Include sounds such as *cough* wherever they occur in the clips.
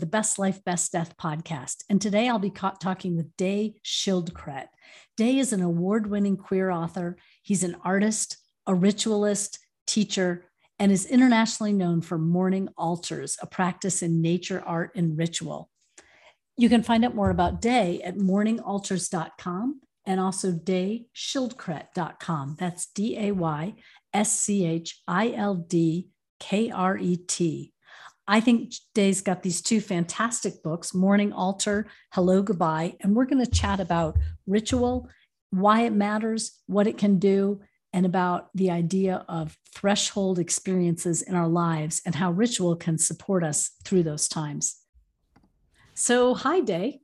the Best Life, Best Death podcast. And today I'll be talking with Day Schildkret. Day is an award winning queer author. He's an artist, a ritualist, teacher, and is internationally known for morning altars, a practice in nature, art, and ritual. You can find out more about Day at morningaltars.com and also dayschildkret.com. That's D A Y S C H I L D K R E T. I think Day's got these two fantastic books Morning Altar, Hello, Goodbye. And we're going to chat about ritual, why it matters, what it can do, and about the idea of threshold experiences in our lives and how ritual can support us through those times. So, hi, Day.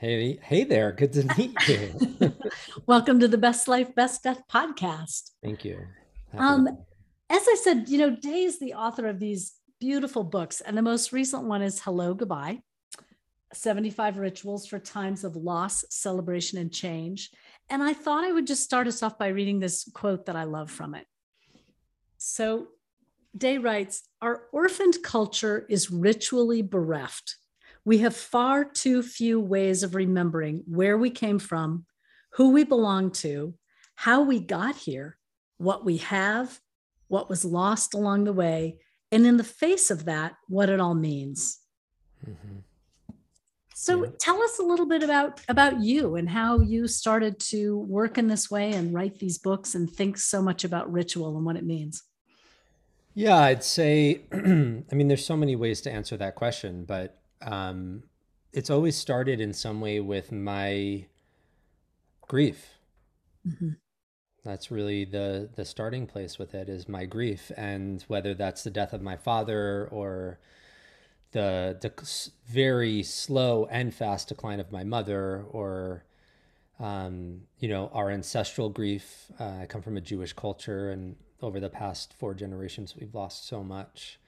Hey, hey there. Good to meet *laughs* you. *laughs* Welcome to the Best Life, Best Death podcast. Thank you. Um, as I said, you know, Day is the author of these beautiful books, and the most recent one is Hello, Goodbye 75 Rituals for Times of Loss, Celebration, and Change. And I thought I would just start us off by reading this quote that I love from it. So, Day writes Our orphaned culture is ritually bereft. We have far too few ways of remembering where we came from, who we belong to, how we got here, what we have, what was lost along the way, and in the face of that, what it all means. Mm-hmm. So yeah. tell us a little bit about about you and how you started to work in this way and write these books and think so much about ritual and what it means. Yeah, I'd say *clears throat* I mean there's so many ways to answer that question, but um, it's always started in some way with my grief. Mm-hmm. That's really the the starting place with it is my grief, and whether that's the death of my father or the, the very slow and fast decline of my mother or um, you know our ancestral grief uh, i come from a jewish culture and over the past four generations we've lost so much.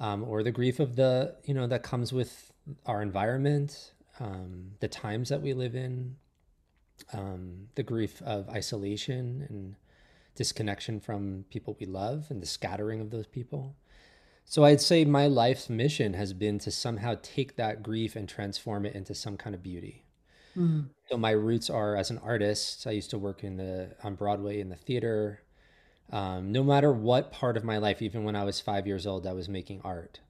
Um, or the grief of the you know that comes with our environment um, the times that we live in um, the grief of isolation and disconnection from people we love and the scattering of those people so I'd say my life's mission has been to somehow take that grief and transform it into some kind of beauty. Mm. So my roots are as an artist. I used to work in the on Broadway in the theater. Um, no matter what part of my life, even when I was five years old, I was making art,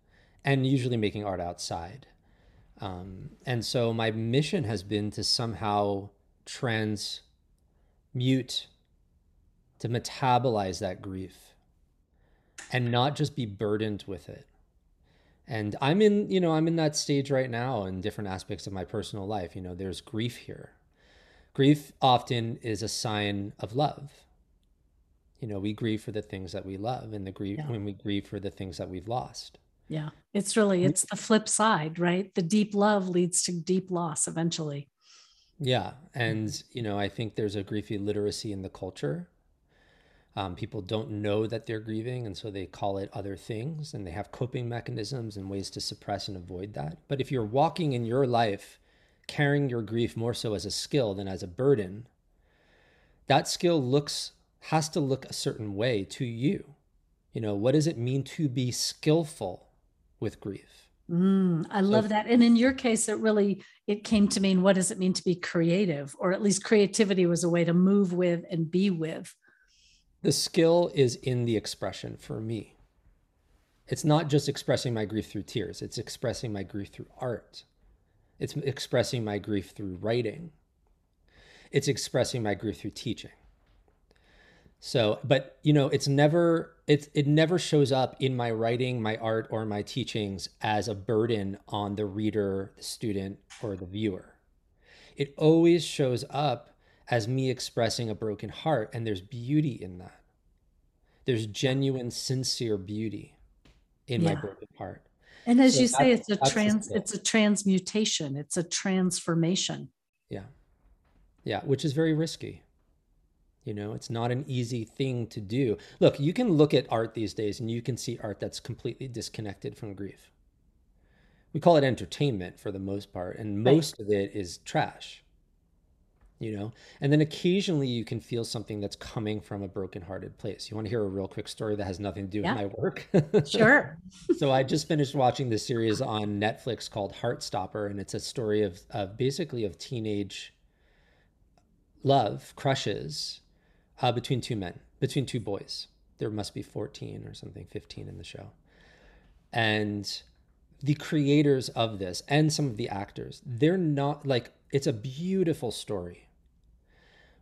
and usually making art outside. Um, and so my mission has been to somehow transmute, to metabolize that grief and not just be burdened with it. And I'm in, you know, I'm in that stage right now in different aspects of my personal life. You know, there's grief here. Grief often is a sign of love. You know, we grieve for the things that we love and the grief yeah. when we grieve for the things that we've lost. Yeah. It's really it's the flip side, right? The deep love leads to deep loss eventually. Yeah. And, you know, I think there's a griefy literacy in the culture um, people don't know that they're grieving, and so they call it other things, and they have coping mechanisms and ways to suppress and avoid that. But if you're walking in your life carrying your grief more so as a skill than as a burden, that skill looks has to look a certain way to you. You know, what does it mean to be skillful with grief? Mm, I love so, that. And in your case, it really it came to mean what does it mean to be creative, or at least creativity was a way to move with and be with the skill is in the expression for me. It's not just expressing my grief through tears, it's expressing my grief through art. It's expressing my grief through writing. It's expressing my grief through teaching. So, but you know, it's never it it never shows up in my writing, my art or my teachings as a burden on the reader, the student or the viewer. It always shows up as me expressing a broken heart. And there's beauty in that. There's genuine, sincere beauty in yeah. my broken heart. And as so you say, it's a trans, it's a transmutation, it's a transformation. Yeah. Yeah. Which is very risky. You know, it's not an easy thing to do. Look, you can look at art these days and you can see art that's completely disconnected from grief. We call it entertainment for the most part, and most right. of it is trash you know and then occasionally you can feel something that's coming from a brokenhearted place you want to hear a real quick story that has nothing to do yeah. with my work *laughs* sure so i just finished watching this series on netflix called heartstopper and it's a story of, of basically of teenage love crushes uh, between two men between two boys. There must be 14 or something 15 in the show. And the creators of this and some of the actors they're not like it's a beautiful story.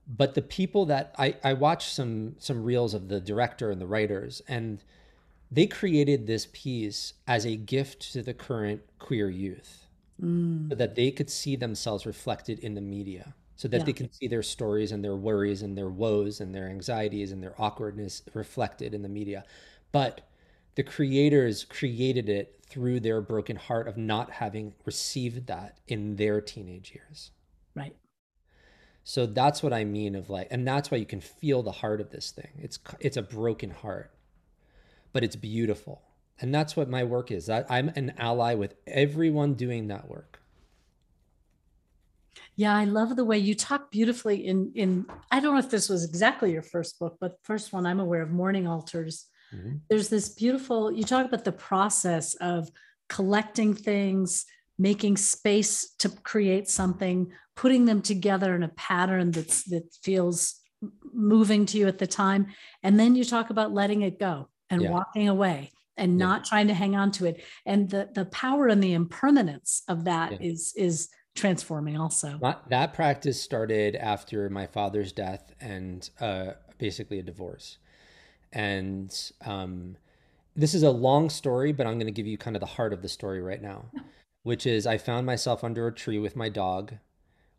But the people that I, I watched some some reels of the director and the writers and they created this piece as a gift to the current queer youth mm. so that they could see themselves reflected in the media so that yeah. they can see their stories and their worries and their woes and their anxieties and their awkwardness reflected in the media but the creators created it through their broken heart of not having received that in their teenage years right so that's what I mean of like, and that's why you can feel the heart of this thing. It's it's a broken heart, but it's beautiful, and that's what my work is. I, I'm an ally with everyone doing that work. Yeah, I love the way you talk beautifully in in I don't know if this was exactly your first book, but first one I'm aware of, Morning Altars. Mm-hmm. There's this beautiful you talk about the process of collecting things, making space to create something, putting them together in a pattern that's that feels moving to you at the time. And then you talk about letting it go and yeah. walking away and yeah. not trying to hang on to it. And the the power and the impermanence of that yeah. is is transforming also. That practice started after my father's death and uh, basically a divorce. And um, this is a long story, but I'm going to give you kind of the heart of the story right now which is I found myself under a tree with my dog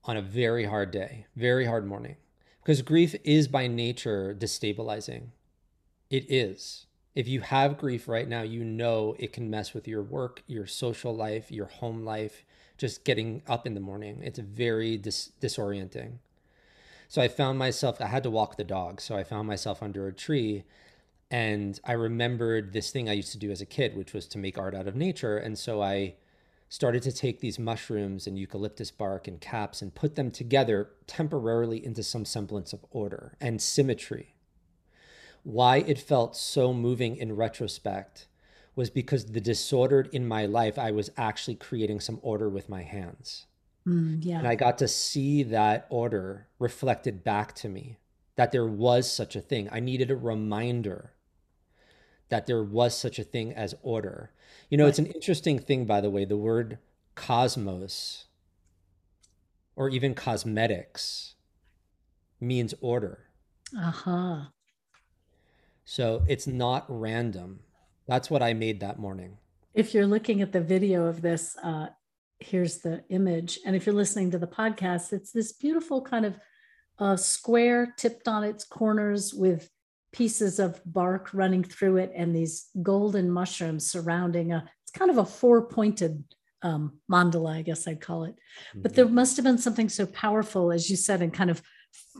on a very hard day, very hard morning. Because grief is by nature destabilizing. It is. If you have grief right now, you know it can mess with your work, your social life, your home life, just getting up in the morning. It's very dis- disorienting. So I found myself, I had to walk the dog. So I found myself under a tree and I remembered this thing I used to do as a kid, which was to make art out of nature. And so I started to take these mushrooms and eucalyptus bark and caps and put them together temporarily into some semblance of order and symmetry. Why it felt so moving in retrospect was because the disordered in my life, I was actually creating some order with my hands. Mm, yeah. And I got to see that order reflected back to me that there was such a thing. I needed a reminder that there was such a thing as order. You know, right. it's an interesting thing, by the way, the word cosmos or even cosmetics means order. Uh huh. So it's not random. That's what I made that morning. If you're looking at the video of this, uh, here's the image. And if you're listening to the podcast, it's this beautiful kind of uh, square tipped on its corners with pieces of bark running through it and these golden mushrooms surrounding a it's kind of a four pointed um, mandala i guess i'd call it mm-hmm. but there must have been something so powerful as you said and kind of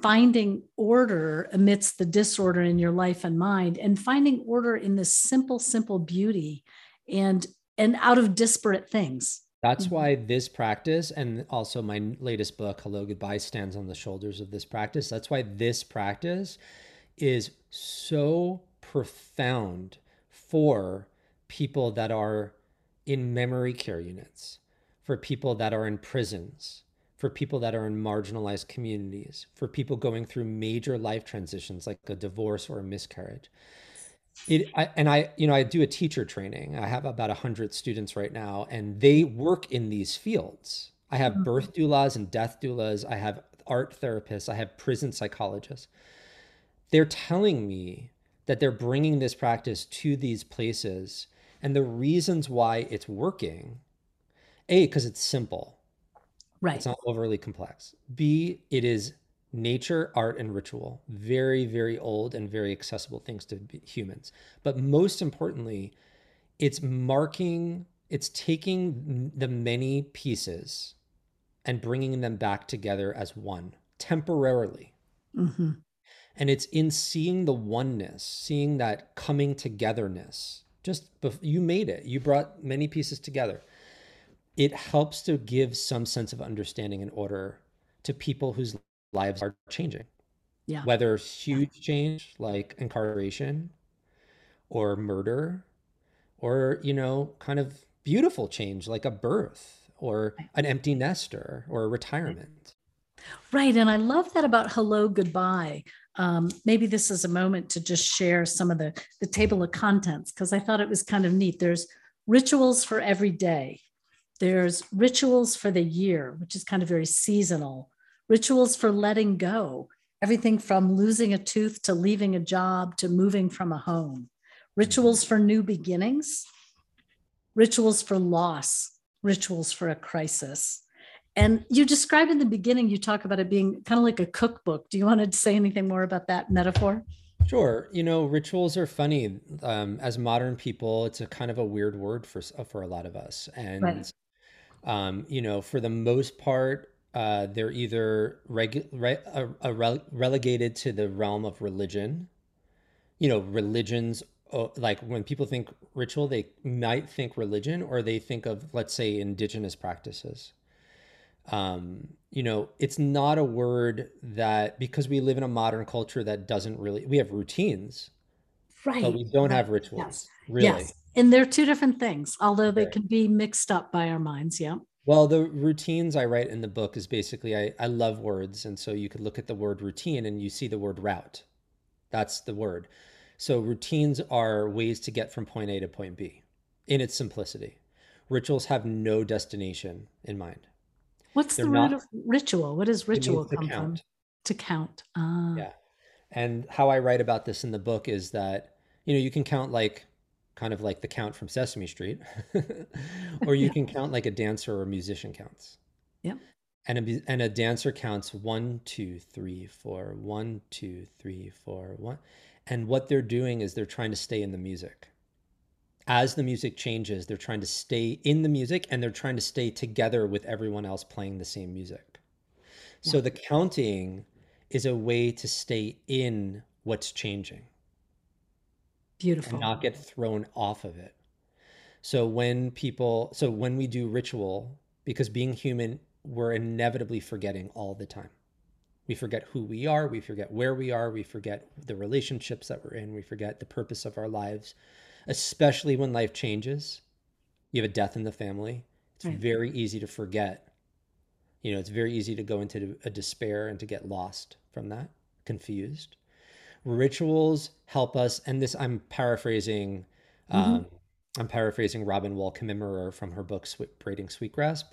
finding order amidst the disorder in your life and mind and finding order in this simple simple beauty and and out of disparate things that's mm-hmm. why this practice and also my latest book hello goodbye stands on the shoulders of this practice that's why this practice is so profound for people that are in memory care units, for people that are in prisons, for people that are in marginalized communities, for people going through major life transitions like a divorce or a miscarriage. It, I, and I, you know, I do a teacher training. I have about 100 students right now, and they work in these fields. I have mm-hmm. birth doulas and death doulas. I have art therapists. I have prison psychologists they're telling me that they're bringing this practice to these places and the reasons why it's working a because it's simple right it's not overly complex b it is nature art and ritual very very old and very accessible things to humans but most importantly it's marking it's taking the many pieces and bringing them back together as one temporarily mm-hmm. And it's in seeing the oneness, seeing that coming togetherness. Just bef- you made it. You brought many pieces together. It helps to give some sense of understanding and order to people whose lives are changing. Yeah. Whether huge change like incarceration or murder or, you know, kind of beautiful change like a birth or an empty nester or a retirement. Right. And I love that about hello, goodbye. Um, maybe this is a moment to just share some of the, the table of contents because I thought it was kind of neat. There's rituals for every day, there's rituals for the year, which is kind of very seasonal, rituals for letting go, everything from losing a tooth to leaving a job to moving from a home, rituals for new beginnings, rituals for loss, rituals for a crisis. And you describe in the beginning, you talk about it being kind of like a cookbook. Do you want to say anything more about that metaphor? Sure. You know, rituals are funny. Um, as modern people, it's a kind of a weird word for for a lot of us, and right. Um, you know, for the most part, uh, they're either regu- re- uh, uh, rele- relegated to the realm of religion. You know, religions uh, like when people think ritual, they might think religion, or they think of, let's say, indigenous practices um, you know, it's not a word that because we live in a modern culture that doesn't really we have routines, right? But we don't right. have rituals, yes. really. Yes, and they're two different things, although they right. can be mixed up by our minds. Yeah. Well, the routines I write in the book is basically I, I love words, and so you could look at the word routine and you see the word route. That's the word. So routines are ways to get from point A to point B in its simplicity. Rituals have no destination in mind. What's They're the root not, of ritual? What does ritual come from? To count. Ah. Yeah. And how I write about this in the book is that, you know, you can count like kind of like the count from Sesame Street, *laughs* or you yeah. can count like a dancer or a musician counts. Yeah. And a, and a dancer counts one, two, three, four, one, two, three, four, one. And what they're doing is they're trying to stay in the music as the music changes, they're trying to stay in the music and they're trying to stay together with everyone else playing the same music. Yeah. So the counting is a way to stay in what's changing. Beautiful. And not get thrown off of it. So when people, so when we do ritual, because being human, we're inevitably forgetting all the time. We forget who we are, we forget where we are, we forget the relationships that we're in, we forget the purpose of our lives especially when life changes. You have a death in the family. It's right. very easy to forget. You know, it's very easy to go into a despair and to get lost from that, confused. Rituals help us, and this I'm paraphrasing. Mm-hmm. Um, I'm paraphrasing Robin Wall Kimmerer from her book Braiding Sweetgrass,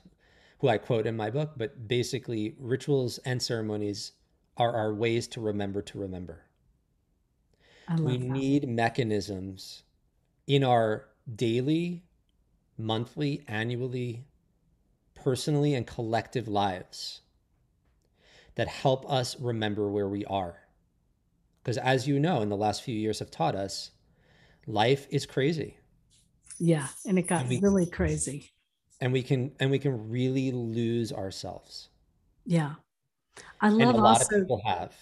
who I quote in my book. But basically, rituals and ceremonies are our ways to remember to remember. we that. need mechanisms in our daily, monthly, annually, personally, and collective lives that help us remember where we are. Because as you know, in the last few years have taught us, life is crazy. Yeah, and it got and we, really crazy. And we can and we can really lose ourselves. Yeah. I love and a lot also, of people have.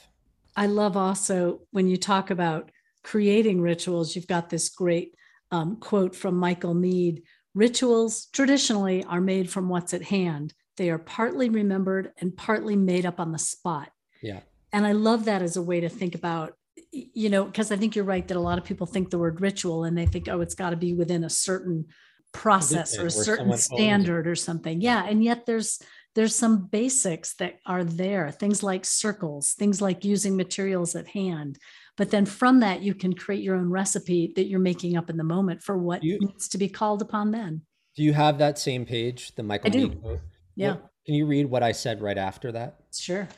I love also when you talk about creating rituals, you've got this great um, quote from Michael Meade rituals traditionally are made from what's at hand. They are partly remembered and partly made up on the spot. Yeah. And I love that as a way to think about, you know, because I think you're right that a lot of people think the word ritual and they think, oh, it's got to be within a certain process or a certain standard or something. Yeah. And yet there's there's some basics that are there, things like circles, things like using materials at hand, but then from that, you can create your own recipe that you're making up in the moment for what you, needs to be called upon then. Do you have that same page, the Michael I do. Yeah. What, can you read what I said right after that? Sure.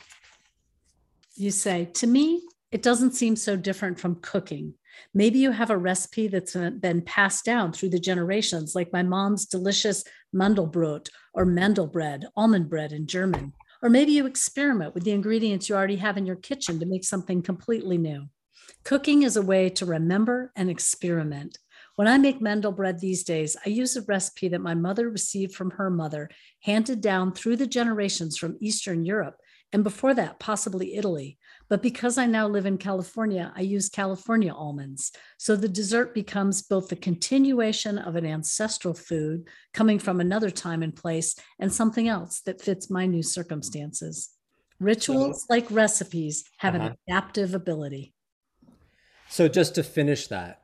You say, to me, it doesn't seem so different from cooking. Maybe you have a recipe that's uh, been passed down through the generations, like my mom's delicious Mandelbrot or Mandelbread, almond bread in German. Or maybe you experiment with the ingredients you already have in your kitchen to make something completely new. Cooking is a way to remember and experiment. When I make Mendel bread these days, I use a recipe that my mother received from her mother, handed down through the generations from Eastern Europe, and before that, possibly Italy. But because I now live in California, I use California almonds. So the dessert becomes both the continuation of an ancestral food coming from another time and place and something else that fits my new circumstances. Rituals, like recipes, have uh-huh. an adaptive ability. So, just to finish that,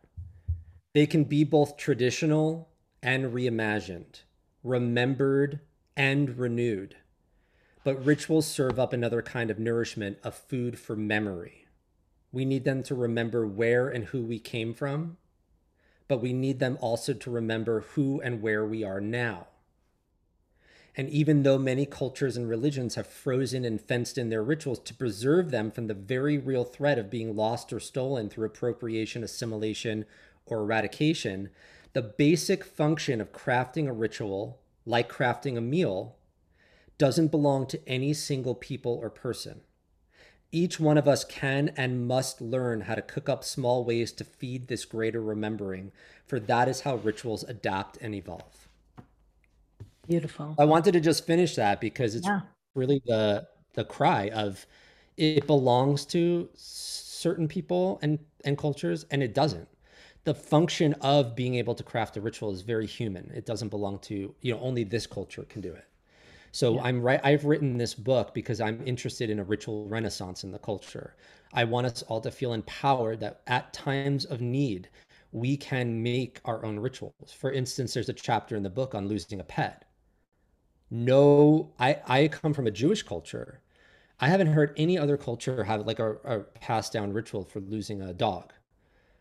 they can be both traditional and reimagined, remembered and renewed. But rituals serve up another kind of nourishment of food for memory. We need them to remember where and who we came from, but we need them also to remember who and where we are now. And even though many cultures and religions have frozen and fenced in their rituals to preserve them from the very real threat of being lost or stolen through appropriation, assimilation, or eradication, the basic function of crafting a ritual, like crafting a meal, doesn't belong to any single people or person. Each one of us can and must learn how to cook up small ways to feed this greater remembering, for that is how rituals adapt and evolve. Beautiful. I wanted to just finish that because it's yeah. really the the cry of it belongs to certain people and and cultures and it doesn't. The function of being able to craft a ritual is very human. It doesn't belong to, you know, only this culture can do it. So yeah. I'm right I've written this book because I'm interested in a ritual renaissance in the culture. I want us all to feel empowered that at times of need we can make our own rituals. For instance, there's a chapter in the book on losing a pet no i i come from a jewish culture i haven't heard any other culture have like a, a passed down ritual for losing a dog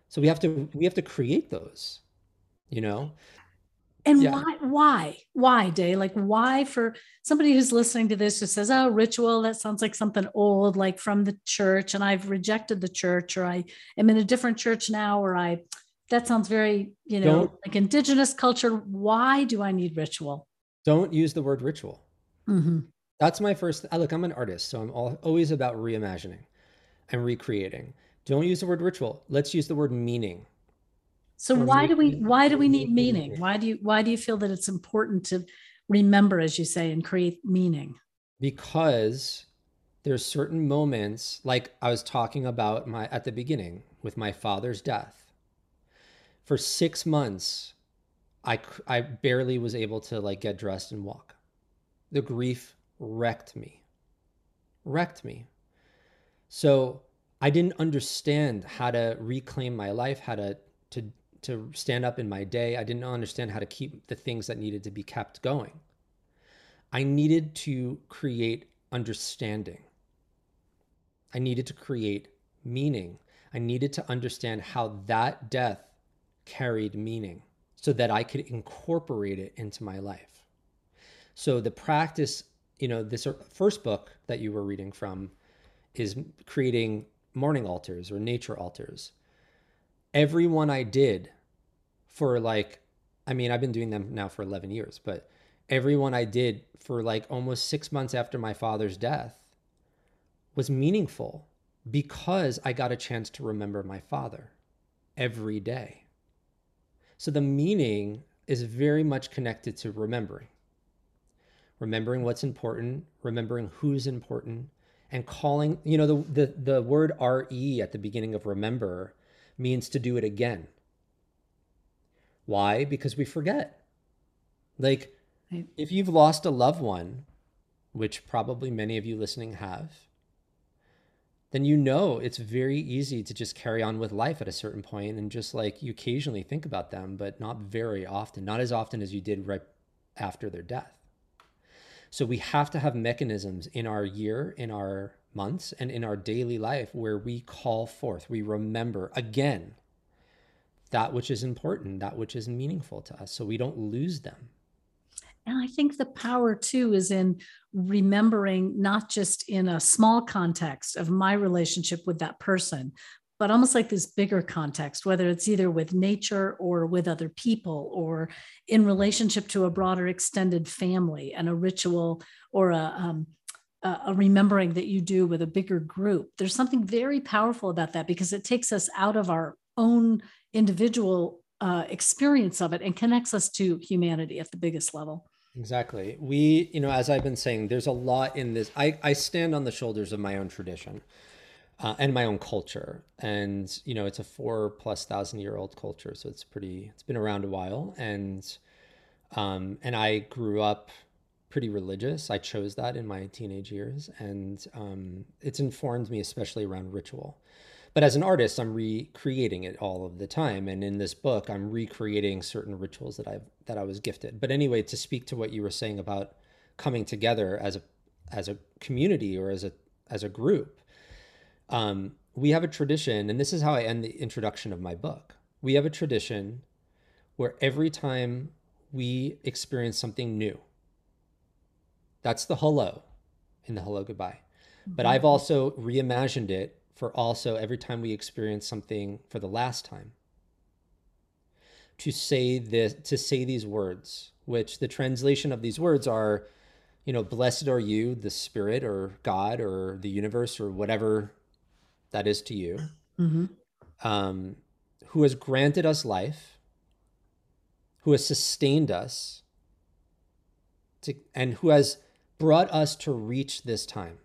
so we have to we have to create those you know and yeah. why why why day like why for somebody who's listening to this who says oh ritual that sounds like something old like from the church and i've rejected the church or i am in a different church now or i that sounds very you know Don't, like indigenous culture why do i need ritual don't use the word ritual. Mm-hmm. That's my first. Look, I'm an artist, so I'm all, always about reimagining and recreating. Don't use the word ritual. Let's use the word meaning. So why do we why do we need meaning? Why do you why do you feel that it's important to remember, as you say, and create meaning? Because there's certain moments, like I was talking about my at the beginning with my father's death. For six months, I, I barely was able to like get dressed and walk. The grief wrecked me. Wrecked me. So I didn't understand how to reclaim my life, how to to to stand up in my day. I didn't understand how to keep the things that needed to be kept going. I needed to create understanding. I needed to create meaning. I needed to understand how that death carried meaning so that I could incorporate it into my life. So the practice, you know, this er, first book that you were reading from is creating morning altars or nature altars. Every one I did for like, I mean, I've been doing them now for 11 years, but everyone I did for like almost six months after my father's death was meaningful because I got a chance to remember my father every day. So the meaning is very much connected to remembering. Remembering what's important, remembering who's important, and calling, you know, the, the, the word RE at the beginning of remember means to do it again. Why? Because we forget. Like, if you've lost a loved one, which probably many of you listening have, then you know it's very easy to just carry on with life at a certain point and just like you occasionally think about them, but not very often, not as often as you did right after their death. So we have to have mechanisms in our year, in our months, and in our daily life where we call forth, we remember again that which is important, that which is meaningful to us, so we don't lose them. And I think the power too is in remembering not just in a small context of my relationship with that person, but almost like this bigger context, whether it's either with nature or with other people or in relationship to a broader extended family and a ritual or a, um, a remembering that you do with a bigger group. There's something very powerful about that because it takes us out of our own individual uh, experience of it and connects us to humanity at the biggest level. Exactly. We, you know, as I've been saying, there's a lot in this. I, I stand on the shoulders of my own tradition uh, and my own culture. And, you know, it's a four plus thousand year old culture. So it's pretty, it's been around a while. And, um, and I grew up pretty religious. I chose that in my teenage years, and um, it's informed me, especially around ritual. But as an artist, I'm recreating it all of the time, and in this book, I'm recreating certain rituals that I've that I was gifted. But anyway, to speak to what you were saying about coming together as a as a community or as a as a group, um, we have a tradition, and this is how I end the introduction of my book. We have a tradition where every time we experience something new, that's the hello in the hello goodbye. Mm-hmm. But I've also reimagined it for also every time we experience something for the last time. To say this to say these words, which the translation of these words are, you know, blessed are you, the spirit or God or the universe or whatever that is to you, mm-hmm. um, who has granted us life, who has sustained us, to, and who has brought us to reach this time,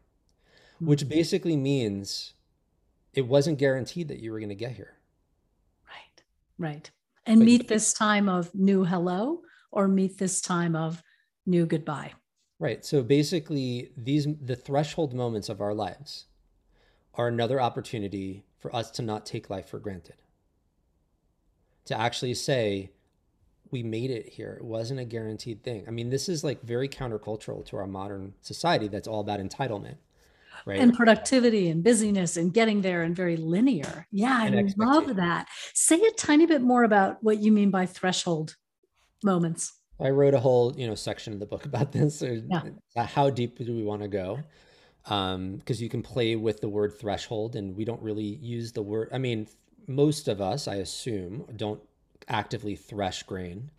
which mm-hmm. basically means it wasn't guaranteed that you were going to get here. Right, right. And but meet this time of new hello or meet this time of new goodbye. Right. So basically, these the threshold moments of our lives are another opportunity for us to not take life for granted. To actually say, we made it here. It wasn't a guaranteed thing. I mean, this is like very countercultural to our modern society that's all about entitlement. Right. And productivity and busyness and getting there and very linear. Yeah, I love that. Say a tiny bit more about what you mean by threshold moments. I wrote a whole, you know, section of the book *laughs* about this. Yeah. How deep do we want to go? because um, you can play with the word threshold and we don't really use the word i mean most of us i assume don't actively thresh grain.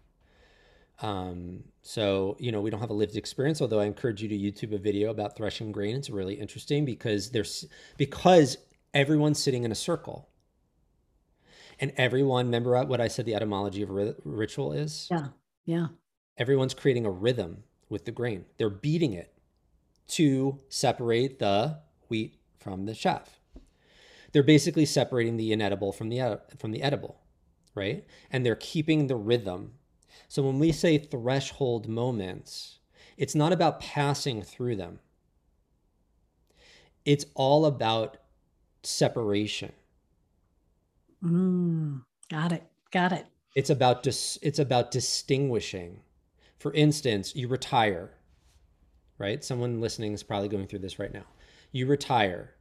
Um, so you know we don't have a lived experience although i encourage you to youtube a video about threshing grain. It's really interesting because there's because everyone's sitting in a circle. And everyone remember what i said the etymology of ritual is? Yeah yeah. Everyone's creating a rhythm with the grain. They're beating it to separate the wheat from the chaff. They're basically separating the inedible from the from the edible, right? And they're keeping the rhythm. So when we say threshold moments, it's not about passing through them. It's all about separation. Mm, got it. Got it. It's about dis- it's about distinguishing. For instance, you retire right? Someone listening is probably going through this right now. You retire.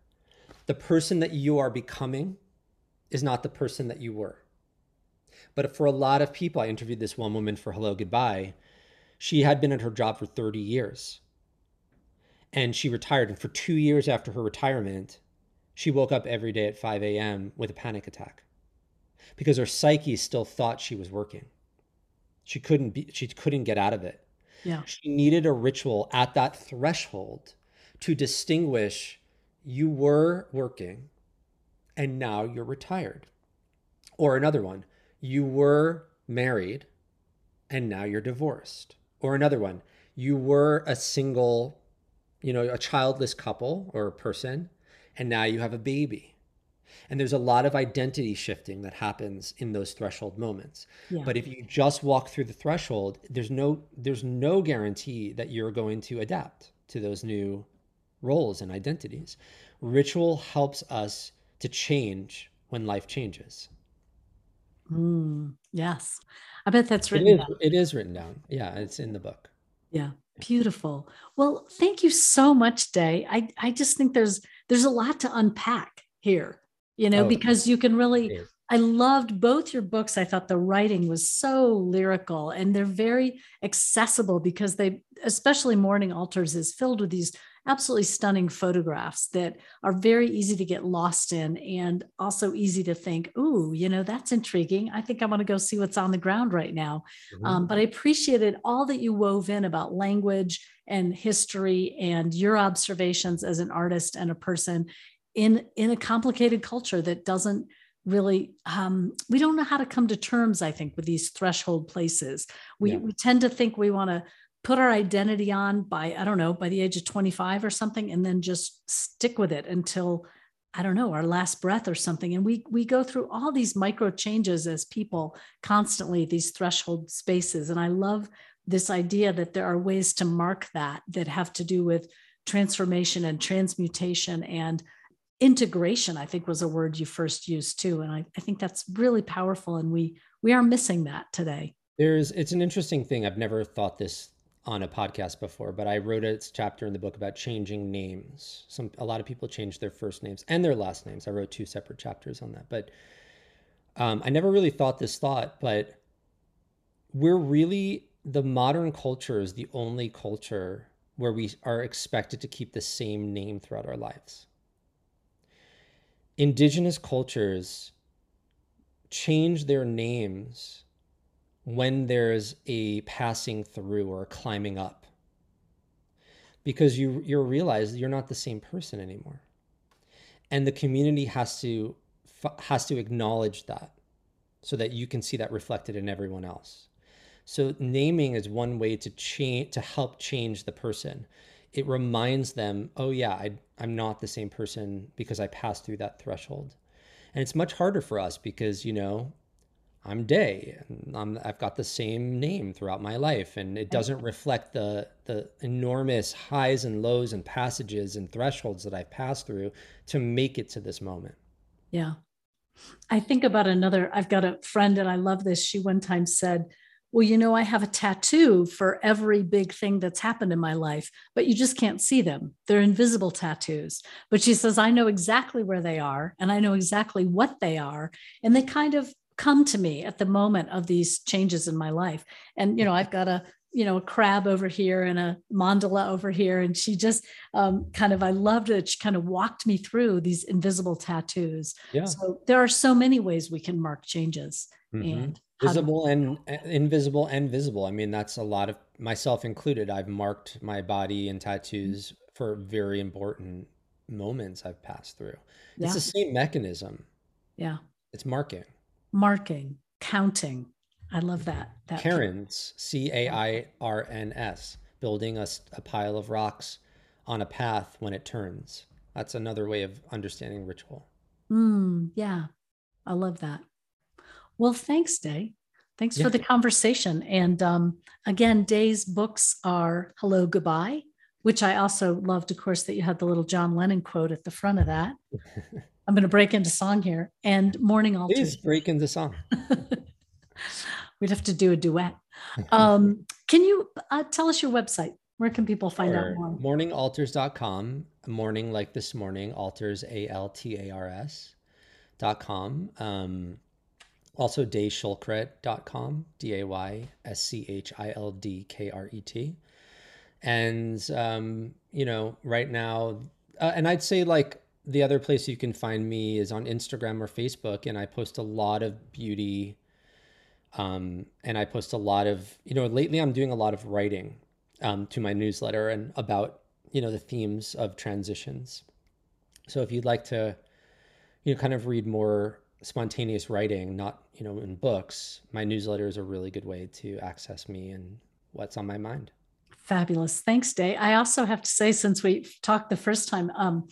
The person that you are becoming is not the person that you were. But for a lot of people, I interviewed this one woman for Hello Goodbye. She had been at her job for 30 years and she retired. And for two years after her retirement, she woke up every day at 5 a.m. with a panic attack because her psyche still thought she was working. She couldn't be, she couldn't get out of it. Yeah. She needed a ritual at that threshold to distinguish you were working and now you're retired. Or another one, you were married and now you're divorced. Or another one, you were a single, you know, a childless couple or a person and now you have a baby. And there's a lot of identity shifting that happens in those threshold moments. Yeah. But if you just walk through the threshold, there's no there's no guarantee that you're going to adapt to those new roles and identities. Ritual helps us to change when life changes. Mm, yes. I bet that's written it is, down. It is written down. Yeah, it's in the book. Yeah. Beautiful. Well, thank you so much, Day. I, I just think there's there's a lot to unpack here you know, oh, because you can really, I loved both your books. I thought the writing was so lyrical and they're very accessible because they, especially Morning Altars, is filled with these absolutely stunning photographs that are very easy to get lost in and also easy to think, ooh, you know, that's intriguing. I think I want to go see what's on the ground right now. Mm-hmm. Um, but I appreciated all that you wove in about language and history and your observations as an artist and a person in in a complicated culture that doesn't really um, we don't know how to come to terms i think with these threshold places we, yeah. we tend to think we want to put our identity on by i don't know by the age of 25 or something and then just stick with it until i don't know our last breath or something. And we we go through all these micro changes as people constantly these threshold spaces. And i love this idea that there are ways to mark that that have to do with transformation and transmutation and integration i think was a word you first used too. And I, I think that's really powerful and we we are missing that today. There's it's an interesting thing. I've never thought this on a podcast before but i wrote a chapter in the book about changing names some a lot of people change their first names and their last names i wrote two separate chapters on that but um, i never really thought this thought but we're really the modern culture is the only culture where we are expected to keep the same name throughout our lives. Indigenous cultures change their names when there's a passing through or climbing up because you you realize you're not the same person anymore and the community has to has to acknowledge that so that you can see that reflected in everyone else so naming is one way to change to help change the person. It reminds them, oh yeah, I, I'm not the same person because I passed through that threshold. And it's much harder for us because, you know, I'm Day I'm, I've got the same name throughout my life. And it doesn't reflect the, the enormous highs and lows and passages and thresholds that I've passed through to make it to this moment. Yeah. I think about another, I've got a friend and I love this. She one time said, well, you know, I have a tattoo for every big thing that's happened in my life, but you just can't see them. They're invisible tattoos. But she says, I know exactly where they are and I know exactly what they are. And they kind of come to me at the moment of these changes in my life. And, you know, I've got a, you know, a crab over here and a mandala over here. And she just um, kind of, I loved it. She kind of walked me through these invisible tattoos. Yeah. So there are so many ways we can mark changes. Mm-hmm. And visible and invisible and visible. I mean, that's a lot of myself included. I've marked my body and tattoos for very important moments I've passed through. Yeah. It's the same mechanism. Yeah. It's marking. Marking, counting. I love that. that Cairns, C A I R N S, building a, a pile of rocks on a path when it turns. That's another way of understanding ritual. Mm, yeah. I love that. Well, thanks, Day. Thanks yeah. for the conversation. And um, again, Day's books are Hello, Goodbye, which I also loved, of course, that you had the little John Lennon quote at the front of that. *laughs* I'm going to break into song here and Morning Altars. Please break into song. *laughs* We'd have to do a duet. Um, can you uh, tell us your website? Where can people find sure. out more? Morningaltars.com. Morning like this morning, altars, A L T A R S dot com. Um, also, dayschildkret.com, D A Y S C H I L D K R E T. And, um, you know, right now, uh, and I'd say like the other place you can find me is on Instagram or Facebook, and I post a lot of beauty. Um, and I post a lot of, you know, lately I'm doing a lot of writing um, to my newsletter and about, you know, the themes of transitions. So if you'd like to, you know, kind of read more spontaneous writing, not you know in books, my newsletter is a really good way to access me and what's on my mind. Fabulous, thanks, Day. I also have to say, since we talked the first time, um,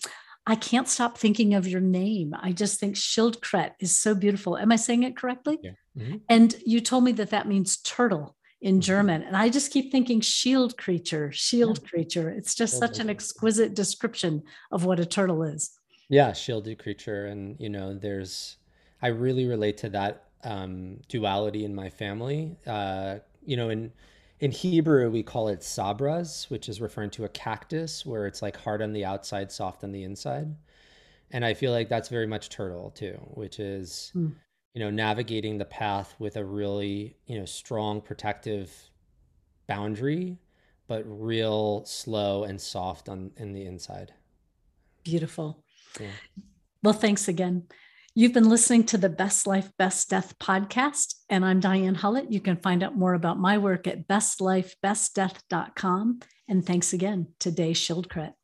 I can't stop thinking of your name. I just think Schildkret is so beautiful. Am I saying it correctly? Yeah. Mm-hmm. And you told me that that means turtle in mm-hmm. German. And I just keep thinking shield creature, shield yeah. creature. It's just such an exquisite description of what a turtle is. Yeah, shielded creature. And, you know, there's I really relate to that um, duality in my family. Uh, you know, in in Hebrew we call it sabras, which is referring to a cactus where it's like hard on the outside, soft on the inside. And I feel like that's very much turtle too, which is mm. you know navigating the path with a really you know strong protective boundary, but real slow and soft on in the inside. Beautiful. Yeah. Well, thanks again. You've been listening to the Best Life, Best Death podcast, and I'm Diane Hullet. You can find out more about my work at bestlifebestdeath.com. And thanks again to Day Schildkret.